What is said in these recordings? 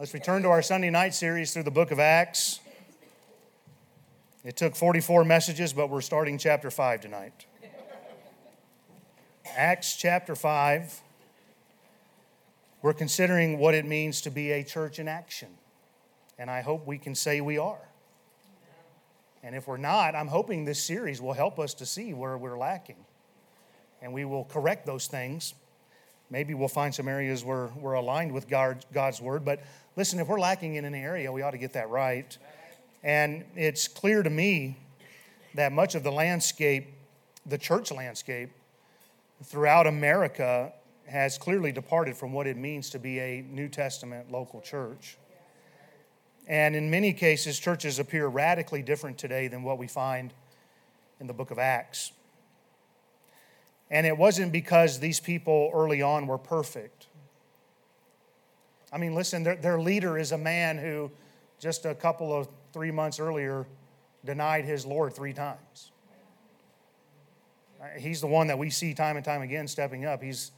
Let's return to our Sunday night series through the book of Acts. It took 44 messages, but we're starting chapter 5 tonight. Acts chapter 5. We're considering what it means to be a church in action. And I hope we can say we are. And if we're not, I'm hoping this series will help us to see where we're lacking. And we will correct those things. Maybe we'll find some areas where we're aligned with God's word. But listen, if we're lacking in an area, we ought to get that right. And it's clear to me that much of the landscape, the church landscape, throughout America has clearly departed from what it means to be a New Testament local church. And in many cases, churches appear radically different today than what we find in the book of Acts. And it wasn't because these people early on were perfect. I mean, listen, their, their leader is a man who just a couple of three months earlier denied his Lord three times. He's the one that we see time and time again stepping up. He's,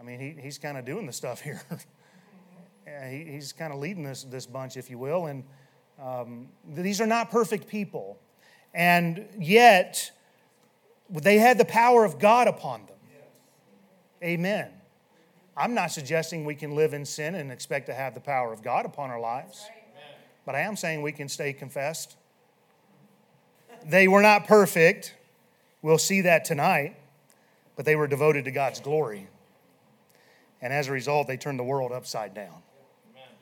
I mean, he, he's kind of doing the stuff here. he, he's kind of leading this, this bunch, if you will. And um, these are not perfect people. And yet, they had the power of God upon them. Amen. I'm not suggesting we can live in sin and expect to have the power of God upon our lives, but I am saying we can stay confessed. They were not perfect. We'll see that tonight, but they were devoted to God's glory. And as a result, they turned the world upside down.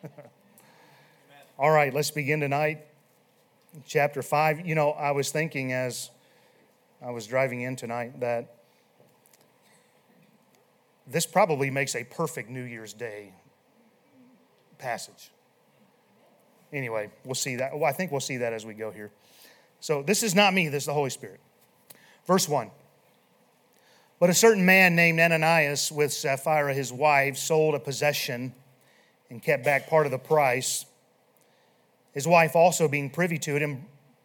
All right, let's begin tonight. Chapter 5. You know, I was thinking as I was driving in tonight that this probably makes a perfect New Year's Day passage. Anyway, we'll see that. Well, I think we'll see that as we go here. So, this is not me, this is the Holy Spirit. Verse 1 But a certain man named Ananias with Sapphira his wife sold a possession and kept back part of the price. His wife also, being privy to it,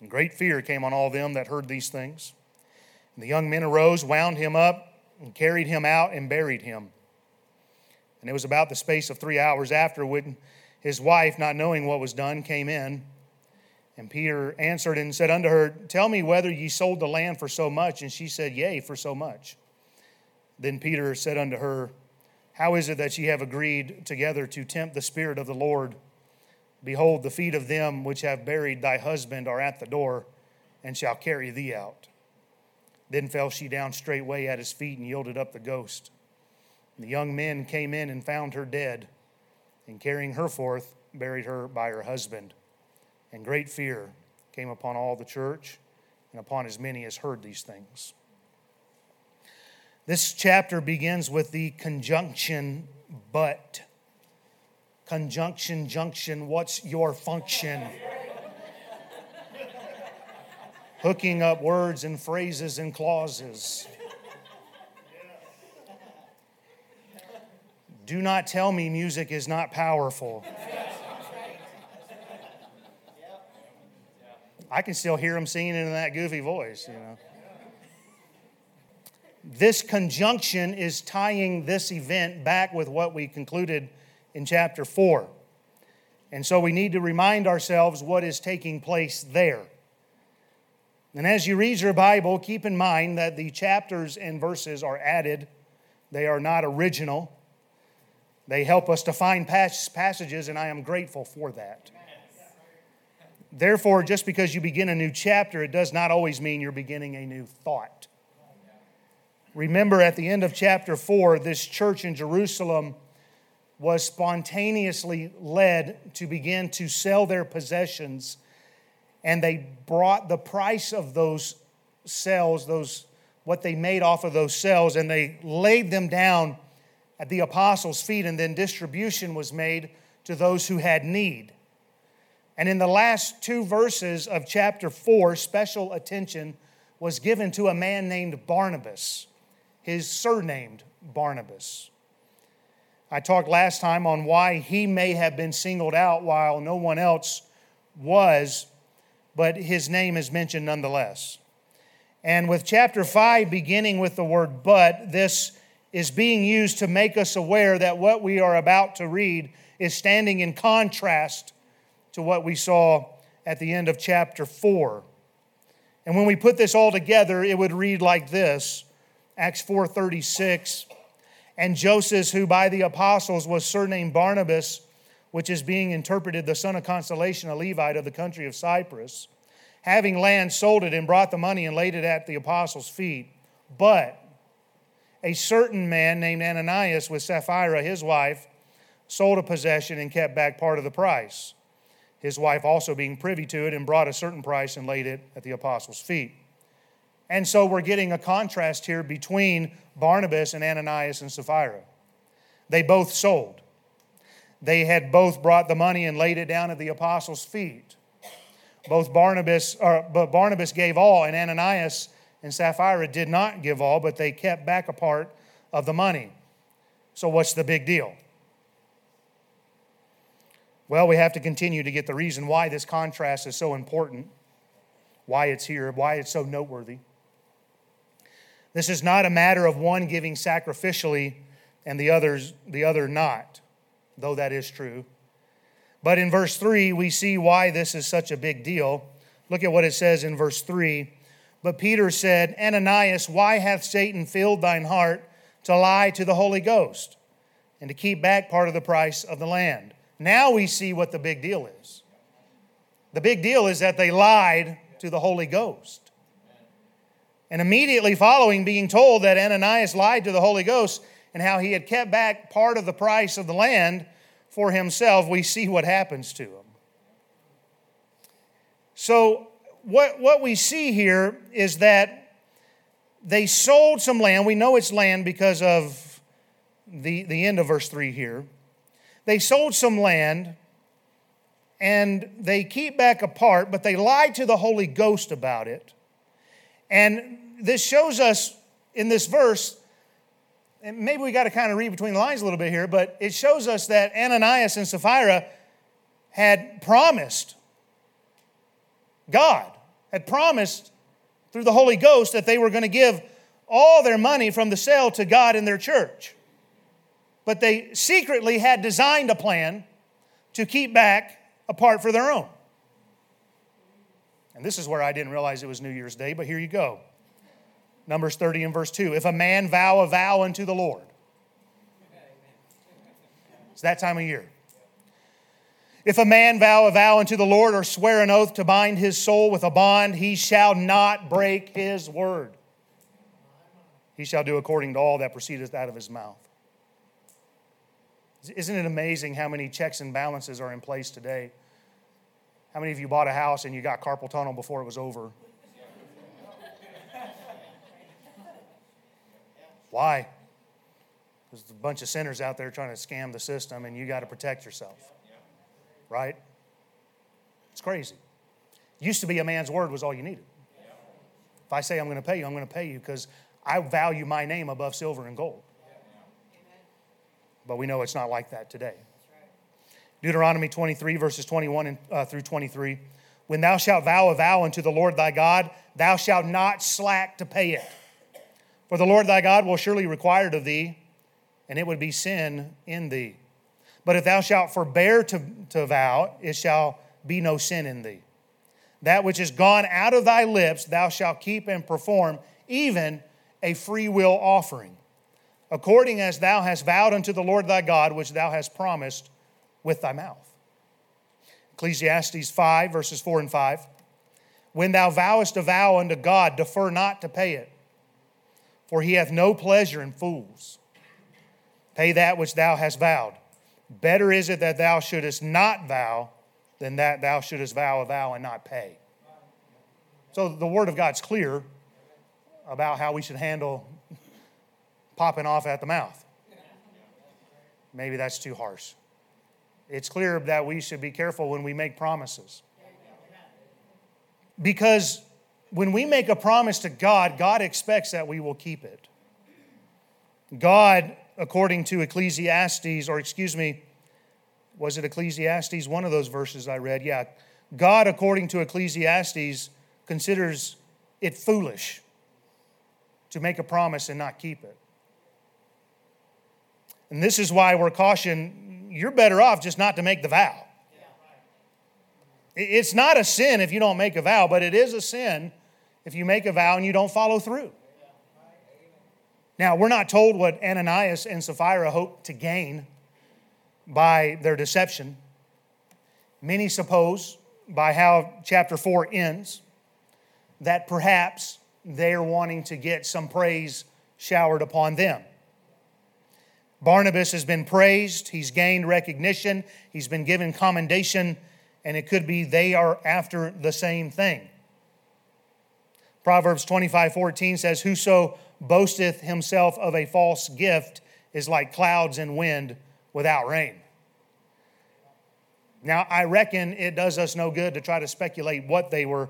And great fear came on all them that heard these things. And the young men arose, wound him up, and carried him out and buried him. And it was about the space of three hours after when his wife, not knowing what was done, came in. And Peter answered and said unto her, Tell me whether ye sold the land for so much. And she said, Yea, for so much. Then Peter said unto her, How is it that ye have agreed together to tempt the Spirit of the Lord? Behold, the feet of them which have buried thy husband are at the door, and shall carry thee out. Then fell she down straightway at his feet and yielded up the ghost. And the young men came in and found her dead, and carrying her forth, buried her by her husband and great fear came upon all the church and upon as many as heard these things. This chapter begins with the conjunction but. Conjunction, junction, what's your function? Hooking up words and phrases and clauses. Do not tell me music is not powerful. I can still hear him singing in that goofy voice, you know. This conjunction is tying this event back with what we concluded in chapter 4. And so we need to remind ourselves what is taking place there. And as you read your Bible, keep in mind that the chapters and verses are added, they are not original. They help us to find passages, and I am grateful for that. Therefore, just because you begin a new chapter, it does not always mean you're beginning a new thought. Remember, at the end of chapter 4, this church in Jerusalem was spontaneously led to begin to sell their possessions, and they brought the price of those sales, those what they made off of those sales, and they laid them down at the apostles' feet, and then distribution was made to those who had need. And in the last two verses of chapter 4, special attention was given to a man named Barnabas, his surnamed Barnabas. I talked last time on why he may have been singled out while no one else was, but his name is mentioned nonetheless. And with chapter 5 beginning with the word but, this is being used to make us aware that what we are about to read is standing in contrast to what we saw at the end of chapter 4. And when we put this all together, it would read like this Acts 4:36 and Joseph who by the apostles was surnamed Barnabas which is being interpreted the son of consolation a Levite of the country of Cyprus having land sold it and brought the money and laid it at the apostles feet. But a certain man named Ananias with Sapphira his wife sold a possession and kept back part of the price his wife also being privy to it and brought a certain price and laid it at the apostles feet and so we're getting a contrast here between Barnabas and Ananias and Sapphira. They both sold. They had both brought the money and laid it down at the apostles' feet. Both Barnabas, or, but Barnabas gave all, and Ananias and Sapphira did not give all, but they kept back a part of the money. So, what's the big deal? Well, we have to continue to get the reason why this contrast is so important, why it's here, why it's so noteworthy. This is not a matter of one giving sacrificially and the others the other not, though that is true. But in verse 3, we see why this is such a big deal. Look at what it says in verse 3. But Peter said, Ananias, why hath Satan filled thine heart to lie to the Holy Ghost and to keep back part of the price of the land? Now we see what the big deal is. The big deal is that they lied to the Holy Ghost. And immediately following being told that Ananias lied to the Holy Ghost and how he had kept back part of the price of the land for himself, we see what happens to him. So, what, what we see here is that they sold some land. We know it's land because of the, the end of verse 3 here. They sold some land and they keep back a part, but they lied to the Holy Ghost about it and this shows us in this verse, and maybe we got to kind of read between the lines a little bit here, but it shows us that Ananias and Sapphira had promised God, had promised through the Holy Ghost that they were going to give all their money from the sale to God in their church. But they secretly had designed a plan to keep back a part for their own. And this is where I didn't realize it was New Year's Day, but here you go. Numbers 30 and verse 2. If a man vow a vow unto the Lord, it's that time of year. If a man vow a vow unto the Lord or swear an oath to bind his soul with a bond, he shall not break his word. He shall do according to all that proceedeth out of his mouth. Isn't it amazing how many checks and balances are in place today? How many of you bought a house and you got carpal tunnel before it was over? Why? There's a bunch of sinners out there trying to scam the system, and you got to protect yourself. Right? It's crazy. Used to be a man's word was all you needed. If I say I'm going to pay you, I'm going to pay you because I value my name above silver and gold. But we know it's not like that today. Deuteronomy 23, verses 21 uh, through 23. When thou shalt vow a vow unto the Lord thy God, thou shalt not slack to pay it. For the Lord thy God will surely require it of thee, and it would be sin in thee. But if thou shalt forbear to, to vow, it shall be no sin in thee. That which is gone out of thy lips, thou shalt keep and perform, even a free will offering, according as thou hast vowed unto the Lord thy God, which thou hast promised with thy mouth. Ecclesiastes 5, verses 4 and 5. When thou vowest a vow unto God, defer not to pay it, for he hath no pleasure in fools. Pay that which thou hast vowed. Better is it that thou shouldest not vow than that thou shouldest vow a vow and not pay. So the word of God's clear about how we should handle popping off at the mouth. Maybe that's too harsh. It's clear that we should be careful when we make promises. Because when we make a promise to God, God expects that we will keep it. God, according to Ecclesiastes, or excuse me, was it Ecclesiastes? One of those verses I read. Yeah. God, according to Ecclesiastes, considers it foolish to make a promise and not keep it. And this is why we're cautioned you're better off just not to make the vow. It's not a sin if you don't make a vow, but it is a sin if you make a vow and you don't follow through. Now, we're not told what Ananias and Sapphira hoped to gain by their deception. Many suppose, by how chapter 4 ends, that perhaps they're wanting to get some praise showered upon them. Barnabas has been praised, he's gained recognition, he's been given commendation, and it could be they are after the same thing. Proverbs 25 14 says, Whoso boasteth himself of a false gift is like clouds and wind without rain. Now, I reckon it does us no good to try to speculate what they were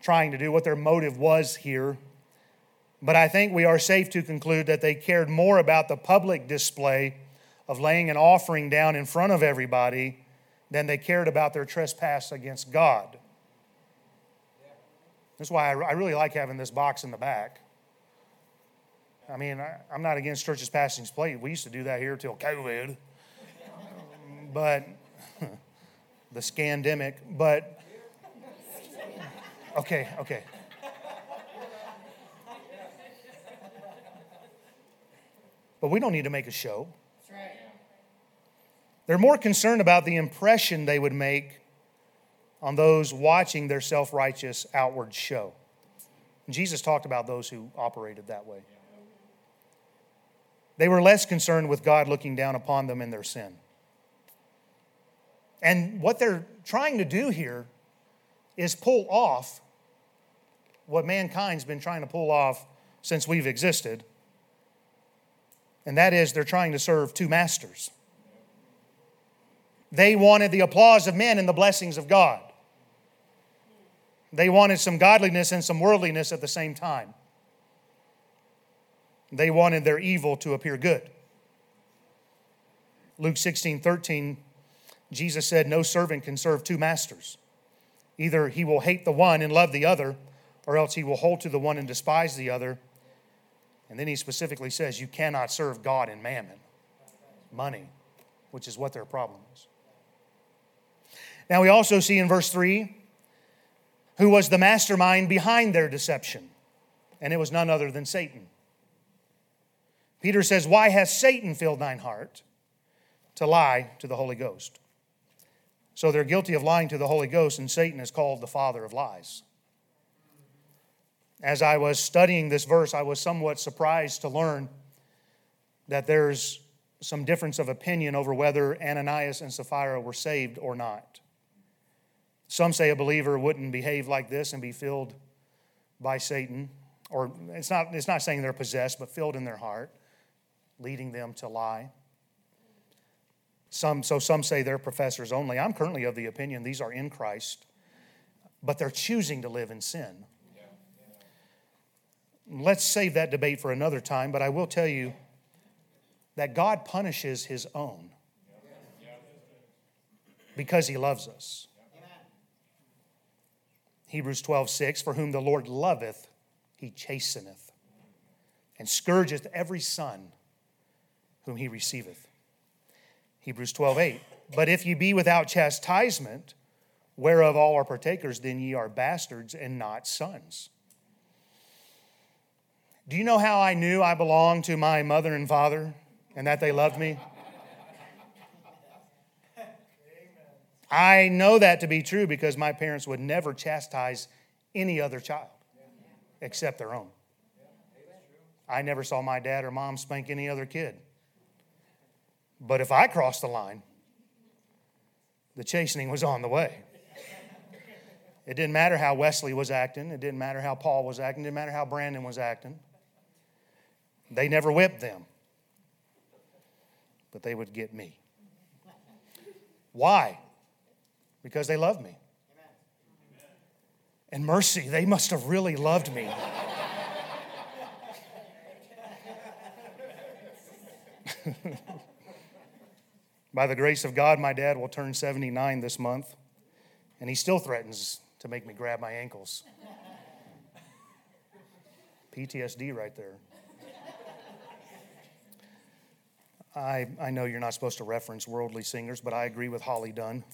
trying to do, what their motive was here. But I think we are safe to conclude that they cared more about the public display of laying an offering down in front of everybody than they cared about their trespass against God. That's why I really like having this box in the back. I mean, I, am not against churches passing plate. We used to do that here till COVID. But the scandemic. But okay, okay. But we don't need to make a show. They're more concerned about the impression they would make on those watching their self righteous outward show. Jesus talked about those who operated that way. They were less concerned with God looking down upon them in their sin. And what they're trying to do here is pull off what mankind's been trying to pull off since we've existed. And that is, they're trying to serve two masters. They wanted the applause of men and the blessings of God. They wanted some godliness and some worldliness at the same time. They wanted their evil to appear good. Luke 16 13, Jesus said, No servant can serve two masters. Either he will hate the one and love the other, or else he will hold to the one and despise the other. And then he specifically says, You cannot serve God and mammon, money, which is what their problem is. Now we also see in verse 3 who was the mastermind behind their deception, and it was none other than Satan. Peter says, Why has Satan filled thine heart to lie to the Holy Ghost? So they're guilty of lying to the Holy Ghost, and Satan is called the father of lies. As I was studying this verse, I was somewhat surprised to learn that there's some difference of opinion over whether Ananias and Sapphira were saved or not. Some say a believer wouldn't behave like this and be filled by Satan, or it's not, it's not saying they're possessed, but filled in their heart leading them to lie. Some, so some say they're professors only. I'm currently of the opinion these are in Christ, but they're choosing to live in sin. Let's save that debate for another time, but I will tell you that God punishes his own because he loves us. Hebrews 12, 6, for whom the Lord loveth, he chasteneth, and scourgeth every son whom he receiveth. Hebrews 12, 8. But if ye be without chastisement, whereof all are partakers, then ye are bastards and not sons. Do you know how I knew I belonged to my mother and father and that they loved me? I know that to be true because my parents would never chastise any other child except their own. I never saw my dad or mom spank any other kid. But if I crossed the line, the chastening was on the way. It didn't matter how Wesley was acting, it didn't matter how Paul was acting, it didn't matter how Brandon was acting. They never whipped them, but they would get me. Why? Because they love me. And mercy, they must have really loved me. By the grace of God, my dad will turn 79 this month, and he still threatens to make me grab my ankles. PTSD right there. I, I know you're not supposed to reference worldly singers, but I agree with Holly Dunn.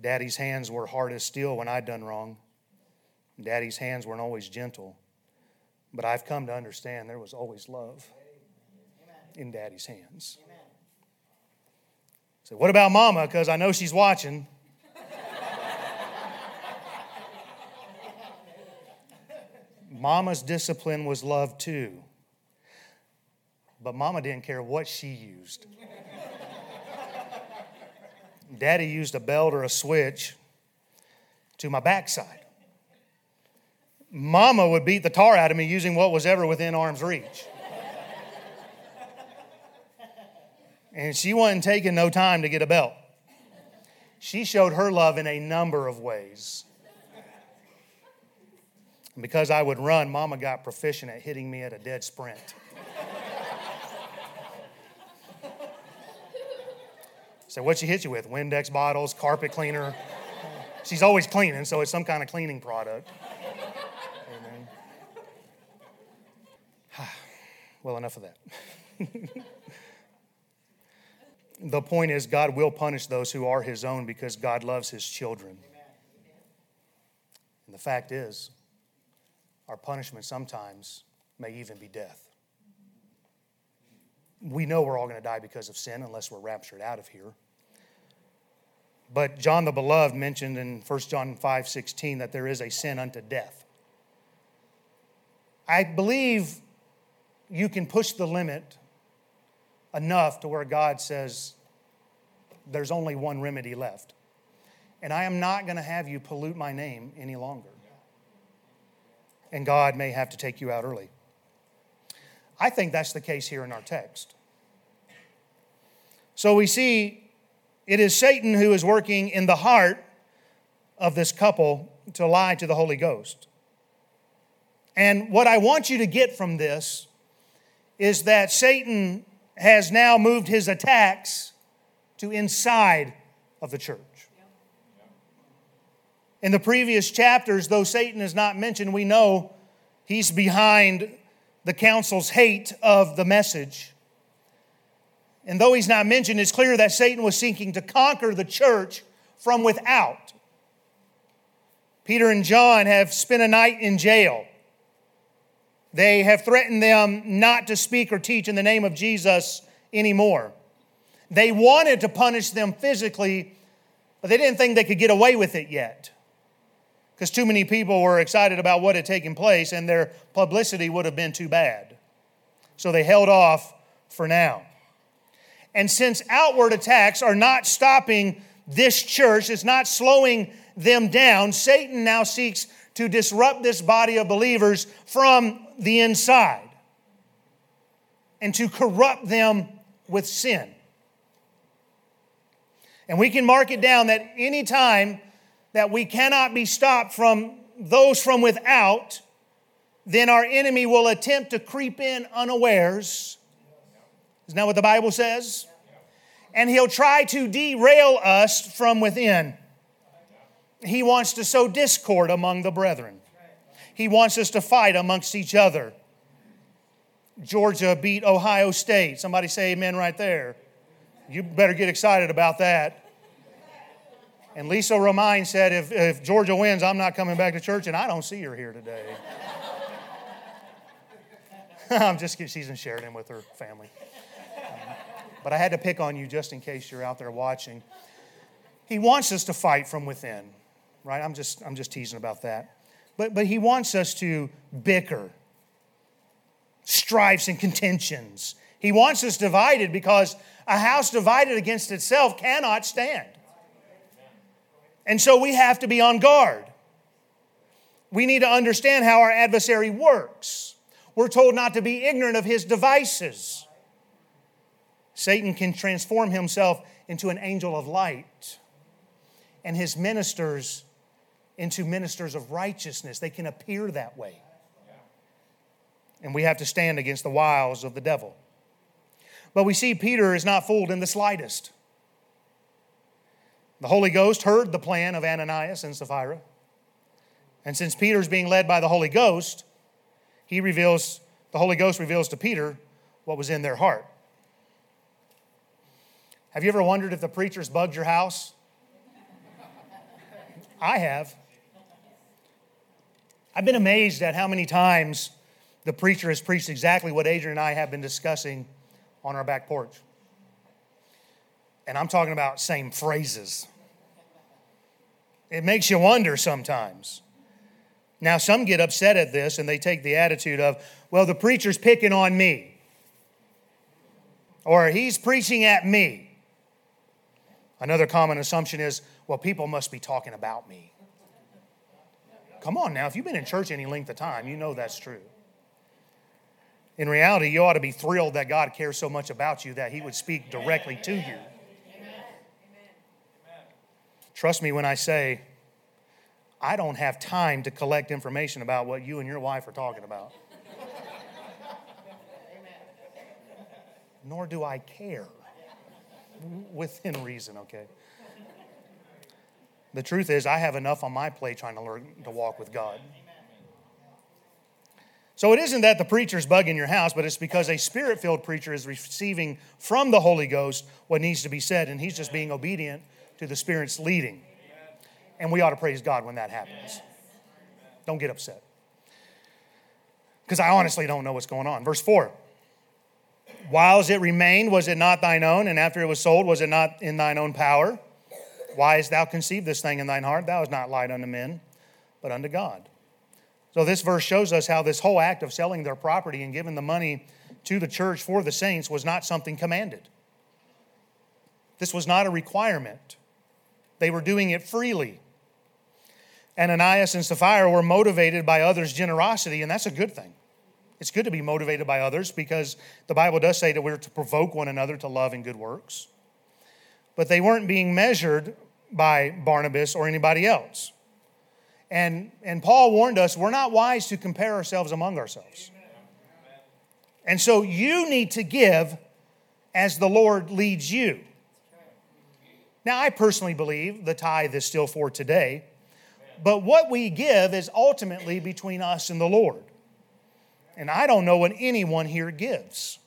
Daddy's hands were hard as steel when I'd done wrong. Daddy's hands weren't always gentle. But I've come to understand there was always love in Daddy's hands. So, what about Mama? Because I know she's watching. Mama's discipline was love too. But Mama didn't care what she used. Daddy used a belt or a switch to my backside. Mama would beat the tar out of me using what was ever within arm's reach. and she wasn't taking no time to get a belt. She showed her love in a number of ways. And because I would run, Mama got proficient at hitting me at a dead sprint. So, what she hit you with? Windex bottles, carpet cleaner. She's always cleaning, so it's some kind of cleaning product. Amen. well, enough of that. the point is, God will punish those who are His own because God loves His children. And the fact is, our punishment sometimes may even be death we know we're all going to die because of sin unless we're raptured out of here. But John the Beloved mentioned in 1 John 5 16 that there is a sin unto death. I believe you can push the limit enough to where God says there's only one remedy left. And I am not going to have you pollute my name any longer. And God may have to take you out early. I think that's the case here in our text. So we see it is Satan who is working in the heart of this couple to lie to the Holy Ghost. And what I want you to get from this is that Satan has now moved his attacks to inside of the church. In the previous chapters, though Satan is not mentioned, we know he's behind the council's hate of the message. And though he's not mentioned, it's clear that Satan was seeking to conquer the church from without. Peter and John have spent a night in jail. They have threatened them not to speak or teach in the name of Jesus anymore. They wanted to punish them physically, but they didn't think they could get away with it yet because too many people were excited about what had taken place and their publicity would have been too bad. So they held off for now. And since outward attacks are not stopping this church, it's not slowing them down, Satan now seeks to disrupt this body of believers from the inside and to corrupt them with sin. And we can mark it down that anytime that we cannot be stopped from those from without, then our enemy will attempt to creep in unawares. Isn't that what the Bible says? And he'll try to derail us from within. He wants to sow discord among the brethren. He wants us to fight amongst each other. Georgia beat Ohio State. Somebody say amen right there. You better get excited about that. And Lisa Romine said, if, if Georgia wins, I'm not coming back to church, and I don't see her here today. I'm just kidding. She's in Sheridan with her family. Um, but I had to pick on you just in case you're out there watching. He wants us to fight from within, right? I'm just, I'm just teasing about that. But, but he wants us to bicker, strifes and contentions. He wants us divided because a house divided against itself cannot stand. And so we have to be on guard. We need to understand how our adversary works. We're told not to be ignorant of his devices. Satan can transform himself into an angel of light and his ministers into ministers of righteousness. They can appear that way. And we have to stand against the wiles of the devil. But we see Peter is not fooled in the slightest. The Holy Ghost heard the plan of Ananias and Sapphira. And since Peter's being led by the Holy Ghost, he reveals, the Holy Ghost reveals to Peter what was in their heart. Have you ever wondered if the preachers bugged your house? I have. I've been amazed at how many times the preacher has preached exactly what Adrian and I have been discussing on our back porch. And I'm talking about same phrases. It makes you wonder sometimes. Now, some get upset at this and they take the attitude of, well, the preacher's picking on me, or he's preaching at me. Another common assumption is, well, people must be talking about me. Come on now, if you've been in church any length of time, you know that's true. In reality, you ought to be thrilled that God cares so much about you that He would speak directly to you. Trust me when I say, I don't have time to collect information about what you and your wife are talking about. Nor do I care. Within reason, okay? The truth is, I have enough on my plate trying to learn to walk with God. So it isn't that the preacher's bugging your house, but it's because a spirit filled preacher is receiving from the Holy Ghost what needs to be said, and he's just being obedient to the Spirit's leading. And we ought to praise God when that happens. Don't get upset. Because I honestly don't know what's going on. Verse 4 Whiles it remained, was it not thine own? And after it was sold, was it not in thine own power? Why hast thou conceived this thing in thine heart? Thou hast not lied unto men, but unto God. So, this verse shows us how this whole act of selling their property and giving the money to the church for the saints was not something commanded. This was not a requirement. They were doing it freely. And Ananias and Sapphira were motivated by others' generosity, and that's a good thing. It's good to be motivated by others because the Bible does say that we're to provoke one another to love and good works. But they weren't being measured by Barnabas or anybody else. And, and Paul warned us we're not wise to compare ourselves among ourselves. And so you need to give as the Lord leads you. Now, I personally believe the tithe is still for today, but what we give is ultimately between us and the Lord. And I don't know what anyone here gives.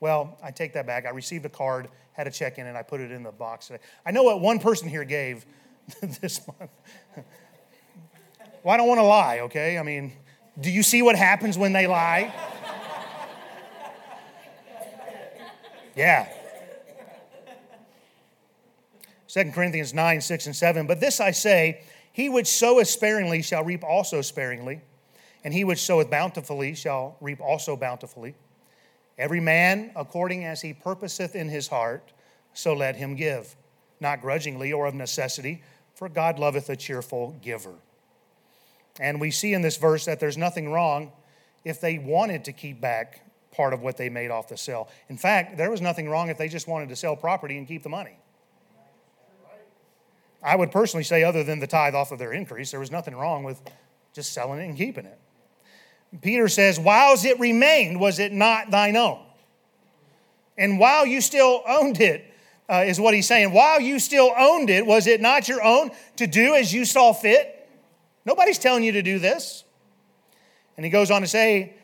Well, I take that back. I received a card, had a check in, and I put it in the box. today. I know what one person here gave this month. well, I don't want to lie, okay? I mean, do you see what happens when they lie? Yeah. 2 Corinthians 9, 6, and 7. But this I say, he which soweth sparingly shall reap also sparingly, and he which soweth bountifully shall reap also bountifully. Every man according as he purposeth in his heart, so let him give, not grudgingly or of necessity, for God loveth a cheerful giver. And we see in this verse that there's nothing wrong if they wanted to keep back part of what they made off the sale. In fact, there was nothing wrong if they just wanted to sell property and keep the money. I would personally say, other than the tithe off of their increase, there was nothing wrong with just selling it and keeping it. Peter says, Whiles it remained, was it not thine own? And while you still owned it, uh, is what he's saying. While you still owned it, was it not your own to do as you saw fit? Nobody's telling you to do this. And he goes on to say,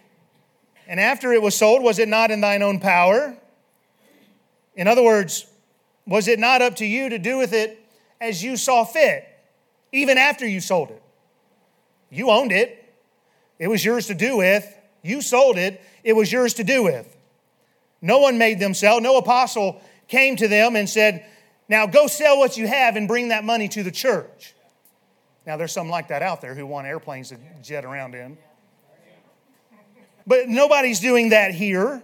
And after it was sold, was it not in thine own power? In other words, was it not up to you to do with it as you saw fit, even after you sold it. You owned it, it was yours to do with. You sold it, it was yours to do with. No one made them sell. No apostle came to them and said, Now go sell what you have and bring that money to the church. Now, there's some like that out there who want airplanes to jet around in. But nobody's doing that here.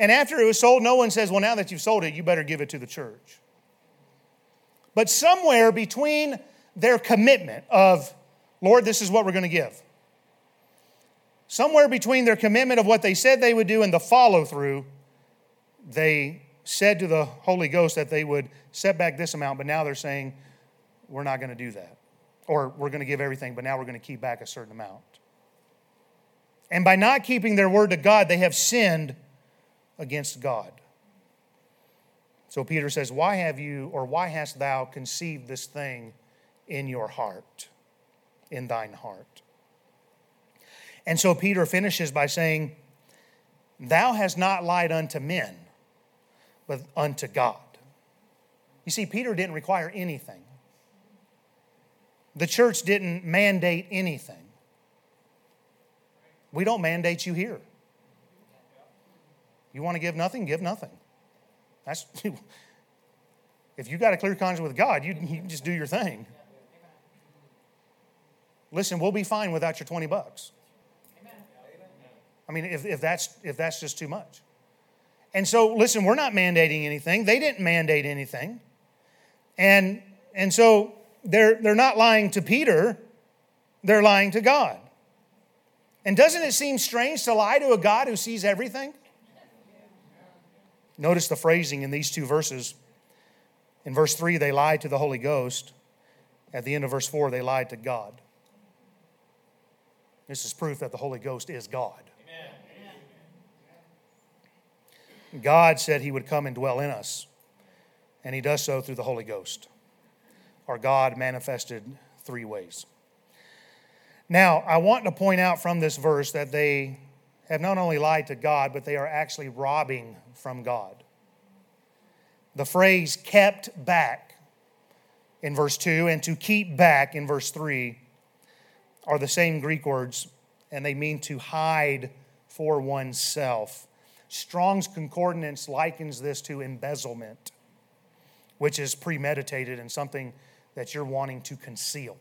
And after it was sold, no one says, Well, now that you've sold it, you better give it to the church. But somewhere between their commitment of, Lord, this is what we're going to give, somewhere between their commitment of what they said they would do and the follow through, they said to the Holy Ghost that they would set back this amount, but now they're saying, we're not going to do that. Or we're going to give everything, but now we're going to keep back a certain amount. And by not keeping their word to God, they have sinned against God. So Peter says, Why have you, or why hast thou conceived this thing in your heart, in thine heart? And so Peter finishes by saying, Thou hast not lied unto men, but unto God. You see, Peter didn't require anything, the church didn't mandate anything. We don't mandate you here. You want to give nothing, give nothing. That's if you got a clear conscience with God, you, you just do your thing. Listen, we'll be fine without your 20 bucks. I mean, if, if, that's, if that's just too much. And so, listen, we're not mandating anything. They didn't mandate anything. And, and so they're, they're not lying to Peter, they're lying to God. And doesn't it seem strange to lie to a God who sees everything? Notice the phrasing in these two verses. In verse 3, they lied to the Holy Ghost. At the end of verse 4, they lied to God. This is proof that the Holy Ghost is God. God said he would come and dwell in us, and he does so through the Holy Ghost. Our God manifested three ways. Now, I want to point out from this verse that they have not only lied to God, but they are actually robbing from God. The phrase kept back in verse 2 and to keep back in verse 3 are the same Greek words, and they mean to hide for oneself. Strong's Concordance likens this to embezzlement, which is premeditated and something that you're wanting to conceal.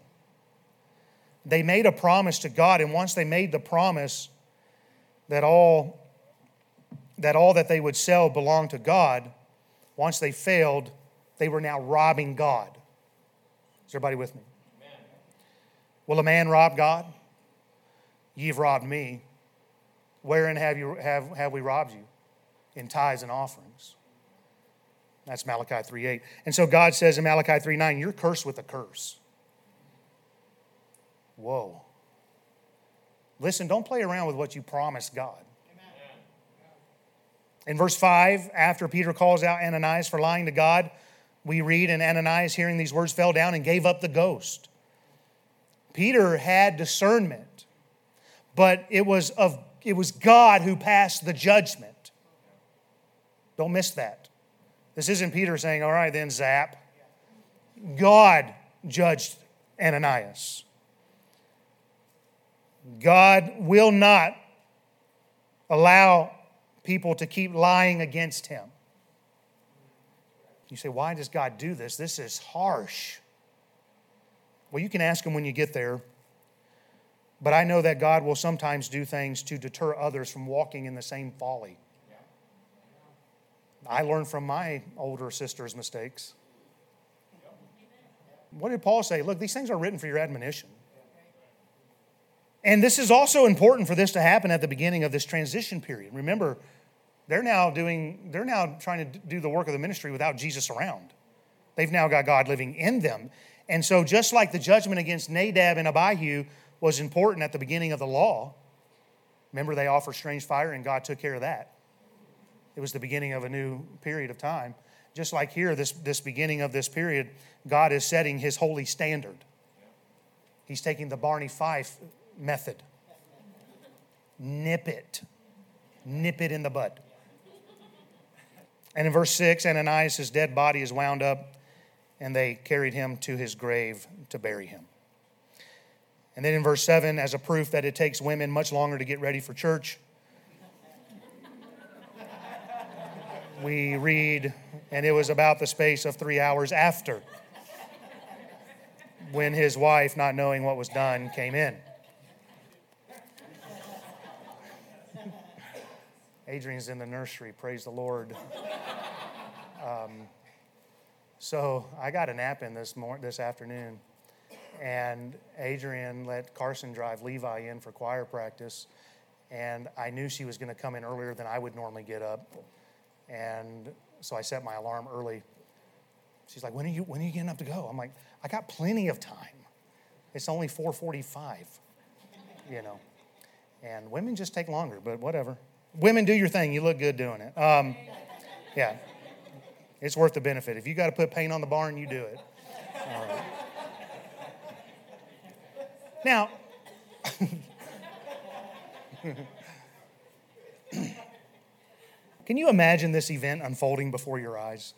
They made a promise to God, and once they made the promise that all that all that they would sell belonged to God, once they failed, they were now robbing God. Is everybody with me? Amen. Will a man rob God? Ye've robbed me. Wherein have, you, have, have we robbed you? In tithes and offerings. That's Malachi 3.8. And so God says in Malachi 3.9, you're cursed with a curse. Whoa. Listen, don't play around with what you promised God. In verse 5, after Peter calls out Ananias for lying to God, we read, and Ananias, hearing these words, fell down and gave up the ghost. Peter had discernment, but it was, of, it was God who passed the judgment. Don't miss that. This isn't Peter saying, all right, then zap. God judged Ananias. God will not allow people to keep lying against him. You say, why does God do this? This is harsh. Well, you can ask him when you get there. But I know that God will sometimes do things to deter others from walking in the same folly. I learned from my older sister's mistakes. What did Paul say? Look, these things are written for your admonition. And this is also important for this to happen at the beginning of this transition period. Remember, they're now doing, they're now trying to do the work of the ministry without Jesus around. They've now got God living in them. And so, just like the judgment against Nadab and Abihu was important at the beginning of the law, remember they offered strange fire and God took care of that. It was the beginning of a new period of time. Just like here, this, this beginning of this period, God is setting his holy standard. He's taking the Barney Fife method. Nip it. Nip it in the bud. And in verse 6, Ananias' dead body is wound up, and they carried him to his grave to bury him. And then in verse 7, as a proof that it takes women much longer to get ready for church, we read, and it was about the space of three hours after when his wife, not knowing what was done, came in. Adrian's in the nursery, praise the Lord. Um, so I got a nap in this, mor- this afternoon, and Adrian let Carson drive Levi in for choir practice, and I knew she was going to come in earlier than I would normally get up. And so I set my alarm early. She's like, when are you, when are you getting up to go? I'm like, I got plenty of time. It's only 445, you know. And women just take longer, but whatever. Women, do your thing. You look good doing it. Um, yeah. It's worth the benefit. If you got to put paint on the barn, you do it. Now, can you imagine this event unfolding before your eyes?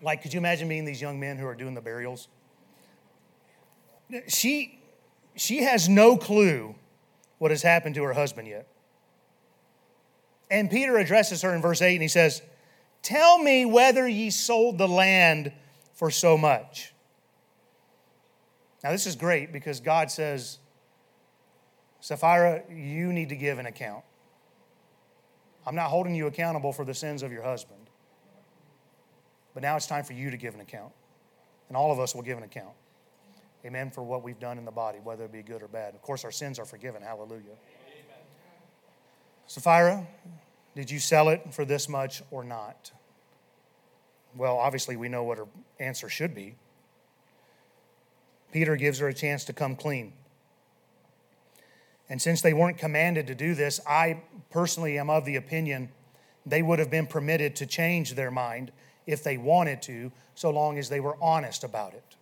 Like, could you imagine being these young men who are doing the burials? She, she has no clue what has happened to her husband yet. And Peter addresses her in verse 8 and he says, Tell me whether ye sold the land for so much. Now, this is great because God says, Sapphira, you need to give an account. I'm not holding you accountable for the sins of your husband. But now it's time for you to give an account. And all of us will give an account. Amen. For what we've done in the body, whether it be good or bad. Of course, our sins are forgiven. Hallelujah. Sapphira, did you sell it for this much or not? Well, obviously, we know what her answer should be. Peter gives her a chance to come clean. And since they weren't commanded to do this, I personally am of the opinion they would have been permitted to change their mind if they wanted to, so long as they were honest about it.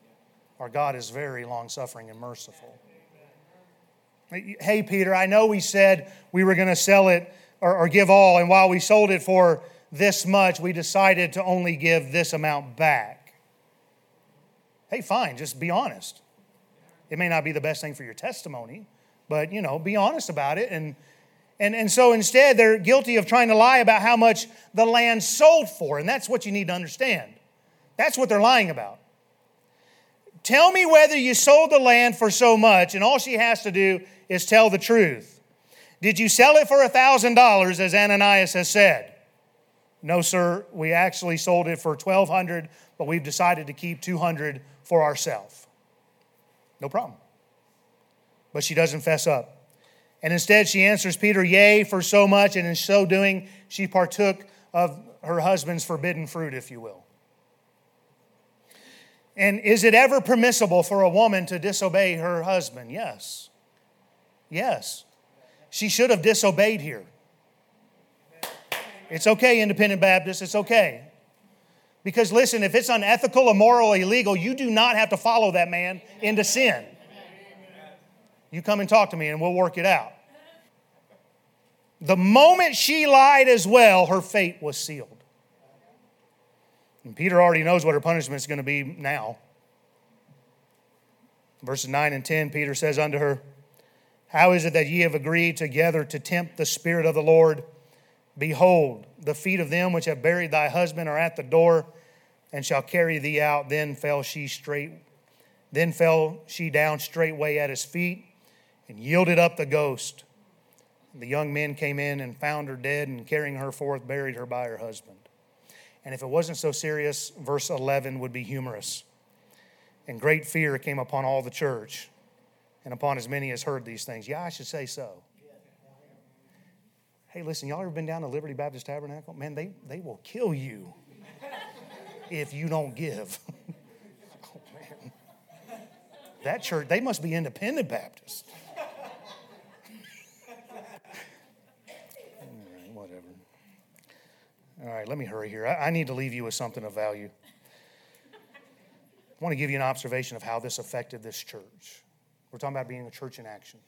Our God is very long suffering and merciful. Hey, Peter, I know we said we were going to sell it or, or, give all, and while we sold it for this much, we decided to only give this amount back. Hey, fine, just be honest. It may not be the best thing for your testimony, but you know, be honest about it and and, and so instead, they're guilty of trying to lie about how much the land sold for. And that's what you need to understand. That's what they're lying about. Tell me whether you sold the land for so much, and all she has to do is tell the truth. Did you sell it for a $1,000 as Ananias has said? No, sir. We actually sold it for 1200 but we've decided to keep 200 for ourselves. No problem. But she doesn't fess up. And instead, she answers Peter, Yea, for so much, and in so doing, she partook of her husband's forbidden fruit, if you will. And is it ever permissible for a woman to disobey her husband? Yes. Yes. She should have disobeyed here. It's okay, independent Baptists, it's okay. Because listen, if it's unethical, immoral, illegal, you do not have to follow that man into sin. You come and talk to me and we'll work it out. The moment she lied as well, her fate was sealed. And Peter already knows what her punishment is going to be now. Verses 9 and 10, Peter says unto her, How is it that ye have agreed together to tempt the Spirit of the Lord? Behold, the feet of them which have buried thy husband are at the door, and shall carry thee out. Then fell she straight, then fell she down straightway at his feet and yielded up the ghost. The young men came in and found her dead, and carrying her forth, buried her by her husband. And if it wasn't so serious, verse 11 would be humorous. And great fear came upon all the church and upon as many as heard these things. Yeah, I should say so. Hey, listen, y'all ever been down to Liberty Baptist Tabernacle? Man, they, they will kill you if you don't give. oh, man. That church, they must be independent Baptist. All right, let me hurry here. I, I need to leave you with something of value. I want to give you an observation of how this affected this church. We're talking about being a church in action.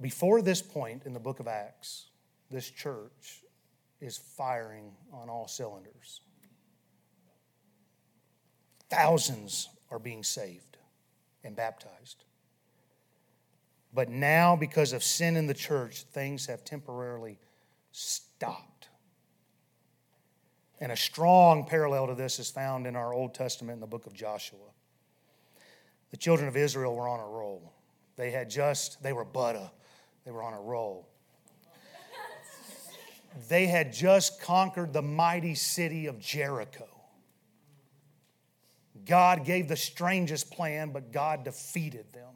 Before this point in the book of Acts, this church is firing on all cylinders. Thousands are being saved and baptized. But now, because of sin in the church, things have temporarily stopped. And a strong parallel to this is found in our Old Testament in the book of Joshua. The children of Israel were on a roll. They had just, they were butter, they were on a roll. They had just conquered the mighty city of Jericho. God gave the strangest plan, but God defeated them.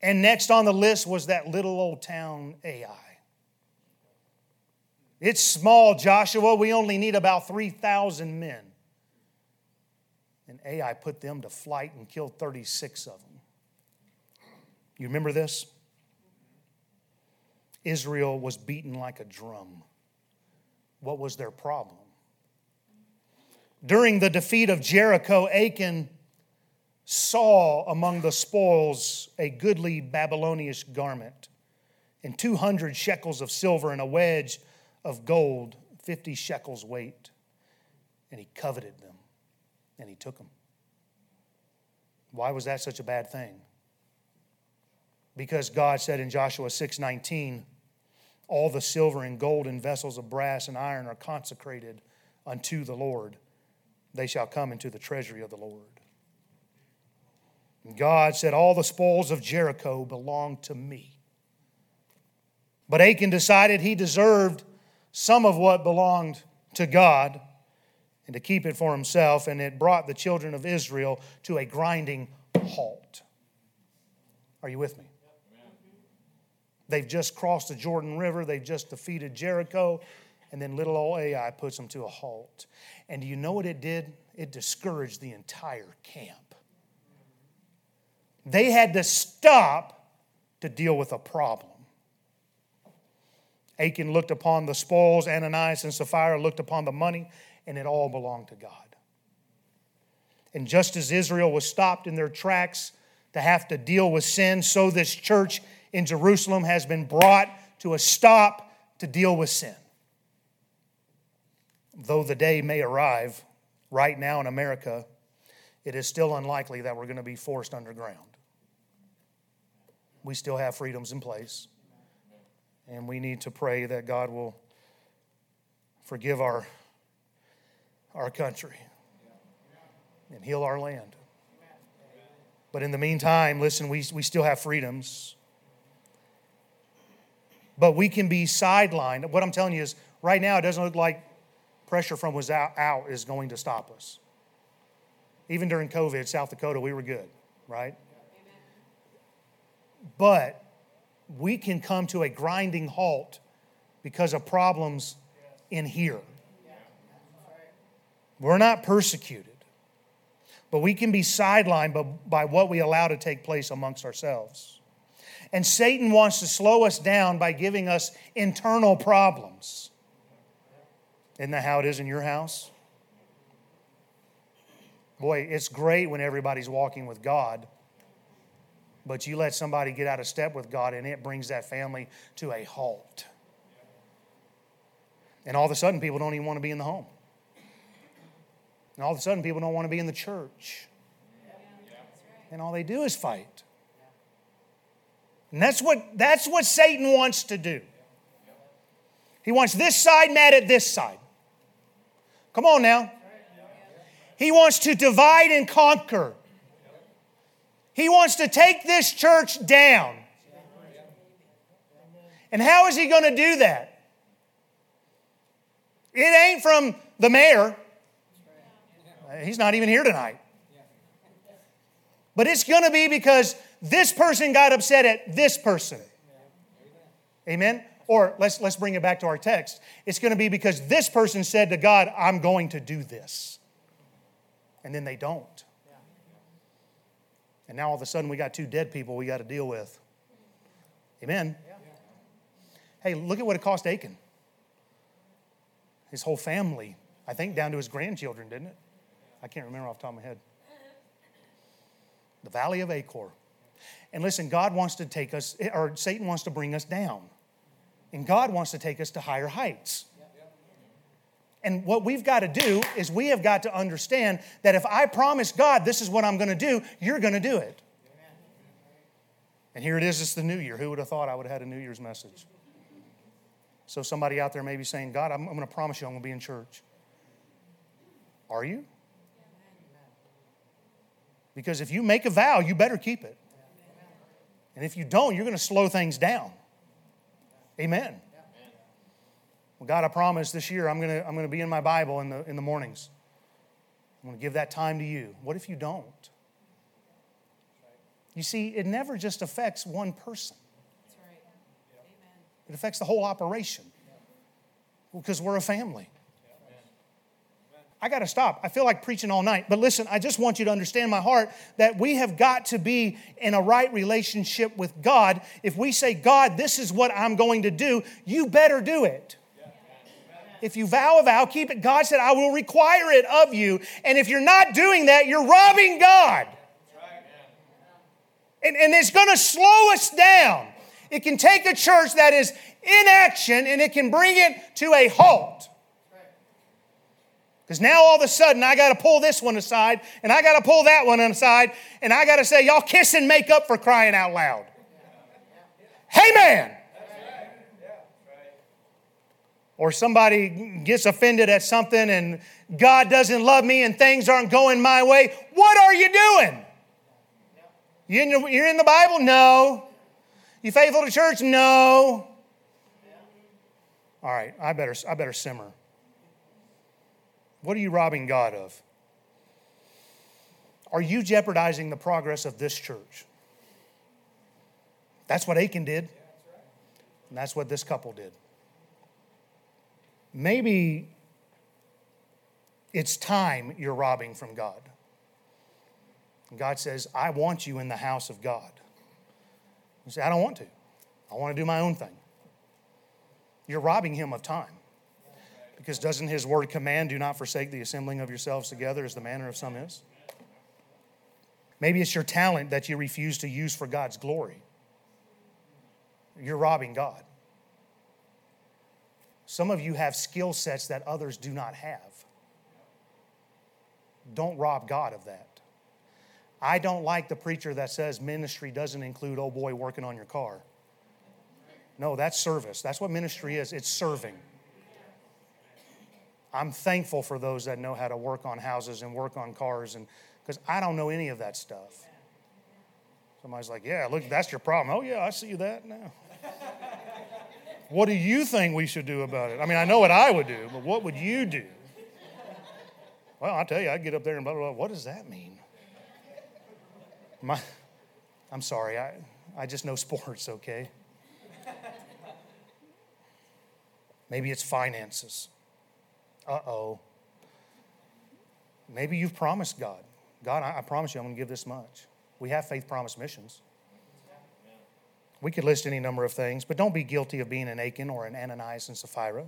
And next on the list was that little old town, Ai. It's small, Joshua. We only need about 3,000 men. Ai put them to flight and killed 36 of them. You remember this? Israel was beaten like a drum. What was their problem? During the defeat of Jericho, Achan saw among the spoils a goodly Babylonish garment, and 200 shekels of silver, and a wedge of gold, 50 shekels weight. And he coveted them, and he took them. Why was that such a bad thing? Because God said in Joshua 6:19, all the silver and gold and vessels of brass and iron are consecrated unto the Lord. They shall come into the treasury of the Lord. And God said, All the spoils of Jericho belong to me. But Achan decided he deserved some of what belonged to God and to keep it for himself, and it brought the children of Israel to a grinding halt. Are you with me? They've just crossed the Jordan River, they've just defeated Jericho, and then little old Ai puts them to a halt. And do you know what it did? It discouraged the entire camp. They had to stop to deal with a problem. Achan looked upon the spoils, Ananias and Sapphira looked upon the money, and it all belonged to God. And just as Israel was stopped in their tracks to have to deal with sin, so this church in Jerusalem has been brought to a stop to deal with sin. Though the day may arrive right now in America, it is still unlikely that we're going to be forced underground. We still have freedoms in place, and we need to pray that God will forgive our, our country and heal our land. But in the meantime, listen, we, we still have freedoms. But we can be sidelined. What I'm telling you is, right now, it doesn't look like pressure from without out is going to stop us. Even during COVID, South Dakota, we were good, right? But we can come to a grinding halt because of problems in here. We're not persecuted, but we can be sidelined by what we allow to take place amongst ourselves. And Satan wants to slow us down by giving us internal problems. Isn't that how it is in your house? Boy, it's great when everybody's walking with God, but you let somebody get out of step with God and it brings that family to a halt. And all of a sudden, people don't even want to be in the home. And all of a sudden, people don't want to be in the church. And all they do is fight. And that's what, that's what Satan wants to do. He wants this side mad at this side. Come on now. He wants to divide and conquer. He wants to take this church down. And how is he going to do that? It ain't from the mayor. He's not even here tonight. But it's going to be because this person got upset at this person. Amen? Or let's, let's bring it back to our text. It's going to be because this person said to God, I'm going to do this. And then they don't. And now all of a sudden we got two dead people we got to deal with. Amen? Hey, look at what it cost Achan. His whole family, I think down to his grandchildren, didn't it? I can't remember off the top of my head. The Valley of Achor. And listen, God wants to take us, or Satan wants to bring us down. And God wants to take us to higher heights. And what we've got to do is we have got to understand that if I promise God this is what I'm going to do, you're going to do it. And here it is, it's the new year. Who would have thought I would have had a New Year's message? So somebody out there may be saying, God, I'm, I'm going to promise you I'm going to be in church. Are you? Because if you make a vow, you better keep it. And if you don't, you're going to slow things down. Amen. Well, God, I promise this year I'm going to, I'm going to be in my Bible in the, in the mornings. I'm going to give that time to you. What if you don't? You see, it never just affects one person, it affects the whole operation. Because we're a family. I got to stop. I feel like preaching all night. But listen, I just want you to understand my heart that we have got to be in a right relationship with God. If we say, God, this is what I'm going to do, you better do it. If you vow a vow, keep it. God said, I will require it of you. And if you're not doing that, you're robbing God. And, and it's going to slow us down. It can take a church that is in action and it can bring it to a halt. Because now all of a sudden I got to pull this one aside and I got to pull that one aside and I got to say, y'all kiss and make up for crying out loud. Hey, man. Or somebody gets offended at something and God doesn't love me and things aren't going my way. What are you doing? You you're in the Bible? No. You faithful to church? No. All right, I better, I better simmer. What are you robbing God of? Are you jeopardizing the progress of this church? That's what Achan did. And that's what this couple did. Maybe it's time you're robbing from God. God says, I want you in the house of God. You say, I don't want to. I want to do my own thing. You're robbing him of time. Because doesn't his word command, do not forsake the assembling of yourselves together as the manner of some is? Maybe it's your talent that you refuse to use for God's glory. You're robbing God. Some of you have skill sets that others do not have. Don't rob God of that. I don't like the preacher that says ministry doesn't include, oh boy, working on your car. No, that's service. That's what ministry is it's serving. I'm thankful for those that know how to work on houses and work on cars, and because I don't know any of that stuff. Somebody's like, "Yeah, look, that's your problem." Oh yeah, I see that now. what do you think we should do about it? I mean, I know what I would do, but what would you do? Well, I tell you, I'd get up there and blah blah. blah. What does that mean? My, I'm sorry, I, I just know sports. Okay. Maybe it's finances uh oh. Maybe you've promised God, God, I, I promise you I'm going to give this much. We have faith promise missions. We could list any number of things, but don't be guilty of being an Achan or an Ananias and Sapphira.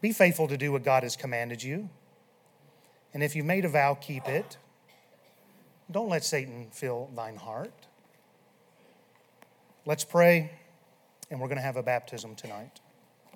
Be faithful to do what God has commanded you. And if you've made a vow, keep it. Don't let Satan fill thine heart. Let's pray, and we're going to have a baptism tonight.